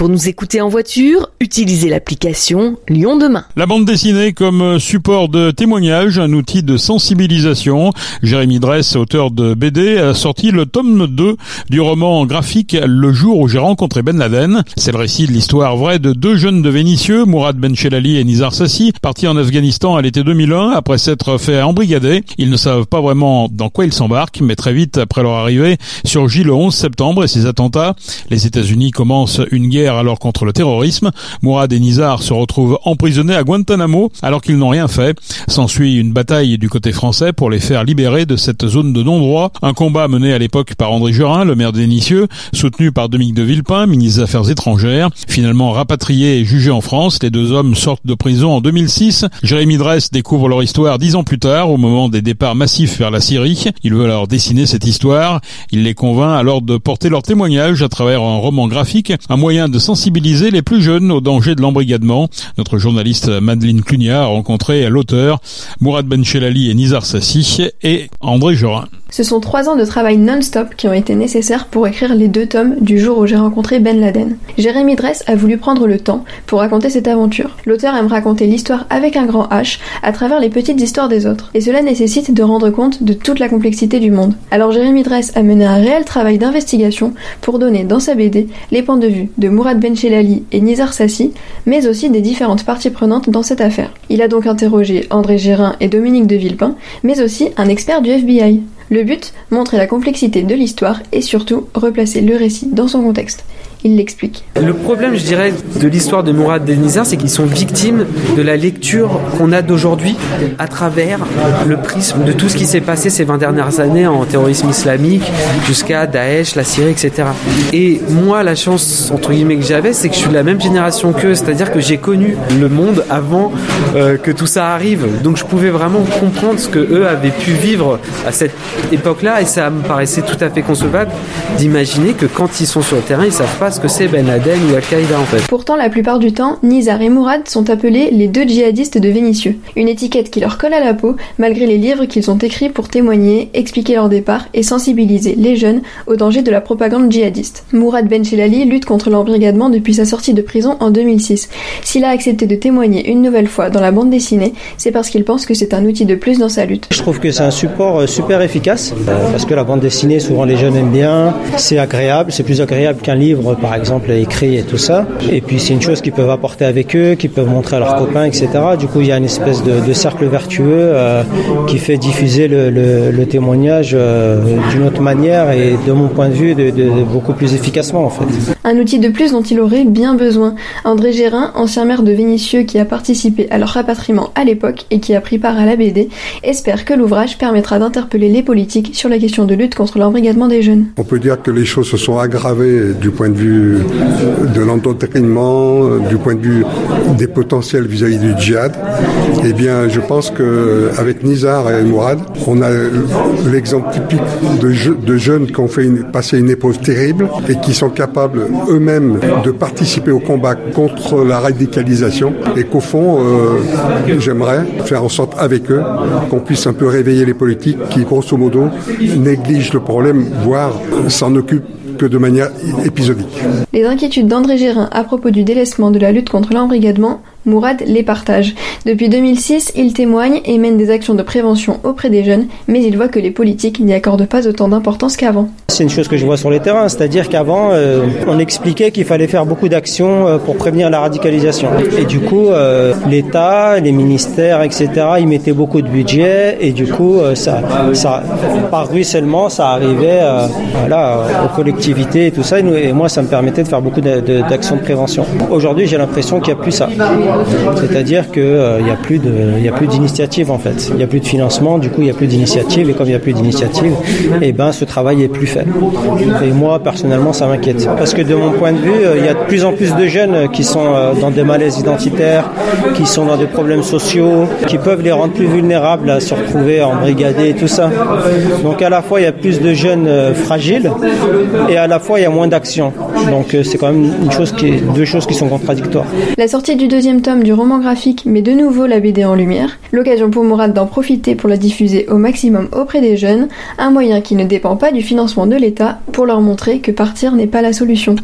Pour nous écouter en voiture, utilisez l'application Lyon Demain. La bande dessinée comme support de témoignage, un outil de sensibilisation. Jérémy Dress, auteur de BD, a sorti le tome 2 du roman graphique Le jour où j'ai rencontré Ben Laden. C'est le récit de l'histoire vraie de deux jeunes de Vénitieux, Mourad Benchelali et Nizar Sassi, partis en Afghanistan à l'été 2001 après s'être fait embrigader. Ils ne savent pas vraiment dans quoi ils s'embarquent, mais très vite après leur arrivée surgit le 11 septembre et ses attentats. Les États-Unis commencent une guerre alors contre le terrorisme. Mourad et Nizar se retrouvent emprisonnés à Guantanamo alors qu'ils n'ont rien fait. S'ensuit une bataille du côté français pour les faire libérer de cette zone de non-droit. Un combat mené à l'époque par André Jurin, le maire d'Énitieux, soutenu par Dominique de Villepin, ministre des Affaires étrangères. Finalement rapatriés et jugés en France, les deux hommes sortent de prison en 2006. Jérémy Dress découvre leur histoire dix ans plus tard, au moment des départs massifs vers la Syrie. Il veut leur dessiner cette histoire. Il les convainc alors de porter leur témoignage à travers un roman graphique, un moyen de sensibiliser les plus jeunes au danger de l'embrigadement. Notre journaliste Madeleine Clunia a rencontré l'auteur Mourad Benchelali et Nizar Sassi et André Jorin. Ce sont trois ans de travail non-stop qui ont été nécessaires pour écrire les deux tomes du jour où j'ai rencontré Ben Laden. Jérémy Dress a voulu prendre le temps pour raconter cette aventure. L'auteur aime raconter l'histoire avec un grand H à travers les petites histoires des autres. Et cela nécessite de rendre compte de toute la complexité du monde. Alors Jérémy Dress a mené un réel travail d'investigation pour donner dans sa BD les points de vue de Mourad Benchelali et Nizar Sassi, mais aussi des différentes parties prenantes dans cette affaire. Il a donc interrogé André Gérin et Dominique de Villepin, mais aussi un expert du FBI. Le but, montrer la complexité de l'histoire et surtout replacer le récit dans son contexte. Il l'explique. Le problème, je dirais, de l'histoire de Mourad Denizar, c'est qu'ils sont victimes de la lecture qu'on a d'aujourd'hui à travers le prisme de tout ce qui s'est passé ces 20 dernières années en terrorisme islamique jusqu'à Daesh, la Syrie, etc. Et moi, la chance, entre guillemets, que j'avais, c'est que je suis de la même génération qu'eux, c'est-à-dire que j'ai connu le monde avant euh, que tout ça arrive. Donc je pouvais vraiment comprendre ce que eux avaient pu vivre à cette époque-là et ça me paraissait tout à fait concevable d'imaginer que quand ils sont sur le terrain, ils savent pas ce que c'est Ben Laden ou Al-Qaïda en fait. Pourtant, la plupart du temps, Nizar et Mourad sont appelés les deux djihadistes de Vénitieux. Une étiquette qui leur colle à la peau, malgré les livres qu'ils ont écrits pour témoigner, expliquer leur départ et sensibiliser les jeunes au danger de la propagande djihadiste. Mourad Benchelali lutte contre l'embrigadement depuis sa sortie de prison en 2006. S'il a accepté de témoigner une nouvelle fois dans la bande dessinée, c'est parce qu'il pense que c'est un outil de plus dans sa lutte. Je trouve que c'est un support euh, super efficace, euh, parce que la bande dessinée, souvent les jeunes aiment bien, c'est agréable, c'est plus agréable qu'un livre par exemple écrit et tout ça. Et puis c'est une chose qu'ils peuvent apporter avec eux, qu'ils peuvent montrer à leurs copains, etc. Du coup, il y a une espèce de, de cercle vertueux euh, qui fait diffuser le, le, le témoignage euh, d'une autre manière et de mon point de vue de, de, beaucoup plus efficacement en fait. Un outil de plus dont il aurait bien besoin. André Gérin, ancien maire de Vénissieux qui a participé à leur rapatriement à l'époque et qui a pris part à la BD, espère que l'ouvrage permettra d'interpeller les politiques sur la question de lutte contre l'embrigadement des jeunes. On peut dire que les choses se sont aggravées du point de vue de l'endoctrinement, du point de vue des potentiels vis-à-vis du djihad. Eh bien, je pense que avec Nizar et Mourad, on a l'exemple typique de, je, de, jeunes qui ont fait une, passé une épreuve terrible et qui sont capables eux-mêmes de participer au combat contre la radicalisation et qu'au fond, euh, j'aimerais faire en sorte avec eux qu'on puisse un peu réveiller les politiques qui, grosso modo, négligent le problème, voire s'en occupent de manière épisodique. Les inquiétudes d'André Gérin à propos du délaissement de la lutte contre l'embrigadement Mourad les partage. Depuis 2006, il témoigne et mène des actions de prévention auprès des jeunes, mais il voit que les politiques n'y accordent pas autant d'importance qu'avant. C'est une chose que je vois sur les terrains, c'est-à-dire qu'avant, euh, on expliquait qu'il fallait faire beaucoup d'actions euh, pour prévenir la radicalisation. Et du coup, euh, l'État, les ministères, etc., ils mettaient beaucoup de budget, et du coup, ça, ça, par ruissellement, ça arrivait euh, aux collectivités et tout ça, et, moi, ça me permettait de faire beaucoup d'actions de, prévention. Aujourd'hui, j'ai l'impression qu'il n'y a plus ça. C'est-à-dire qu'il euh, n'y a plus d'initiative en fait. Il n'y a plus de financement, du coup il n'y a plus d'initiative et comme il n'y a plus d'initiative, eh ben ce travail est plus fait. Et moi personnellement ça m'inquiète parce que de mon point de vue, euh, il y a de plus en plus de jeunes qui sont euh, dans des malaises identitaires, qui sont dans des problèmes sociaux, qui peuvent les rendre plus vulnérables à se retrouver en brigadé et tout ça. Donc à la fois il y a plus de jeunes fragiles et à la fois il y a moins d'action. Donc c'est quand même deux choses qui sont contradictoires. La sortie du tome du roman graphique met de nouveau la BD en lumière, l'occasion pour Mourad d'en profiter pour la diffuser au maximum auprès des jeunes, un moyen qui ne dépend pas du financement de l'État pour leur montrer que partir n'est pas la solution.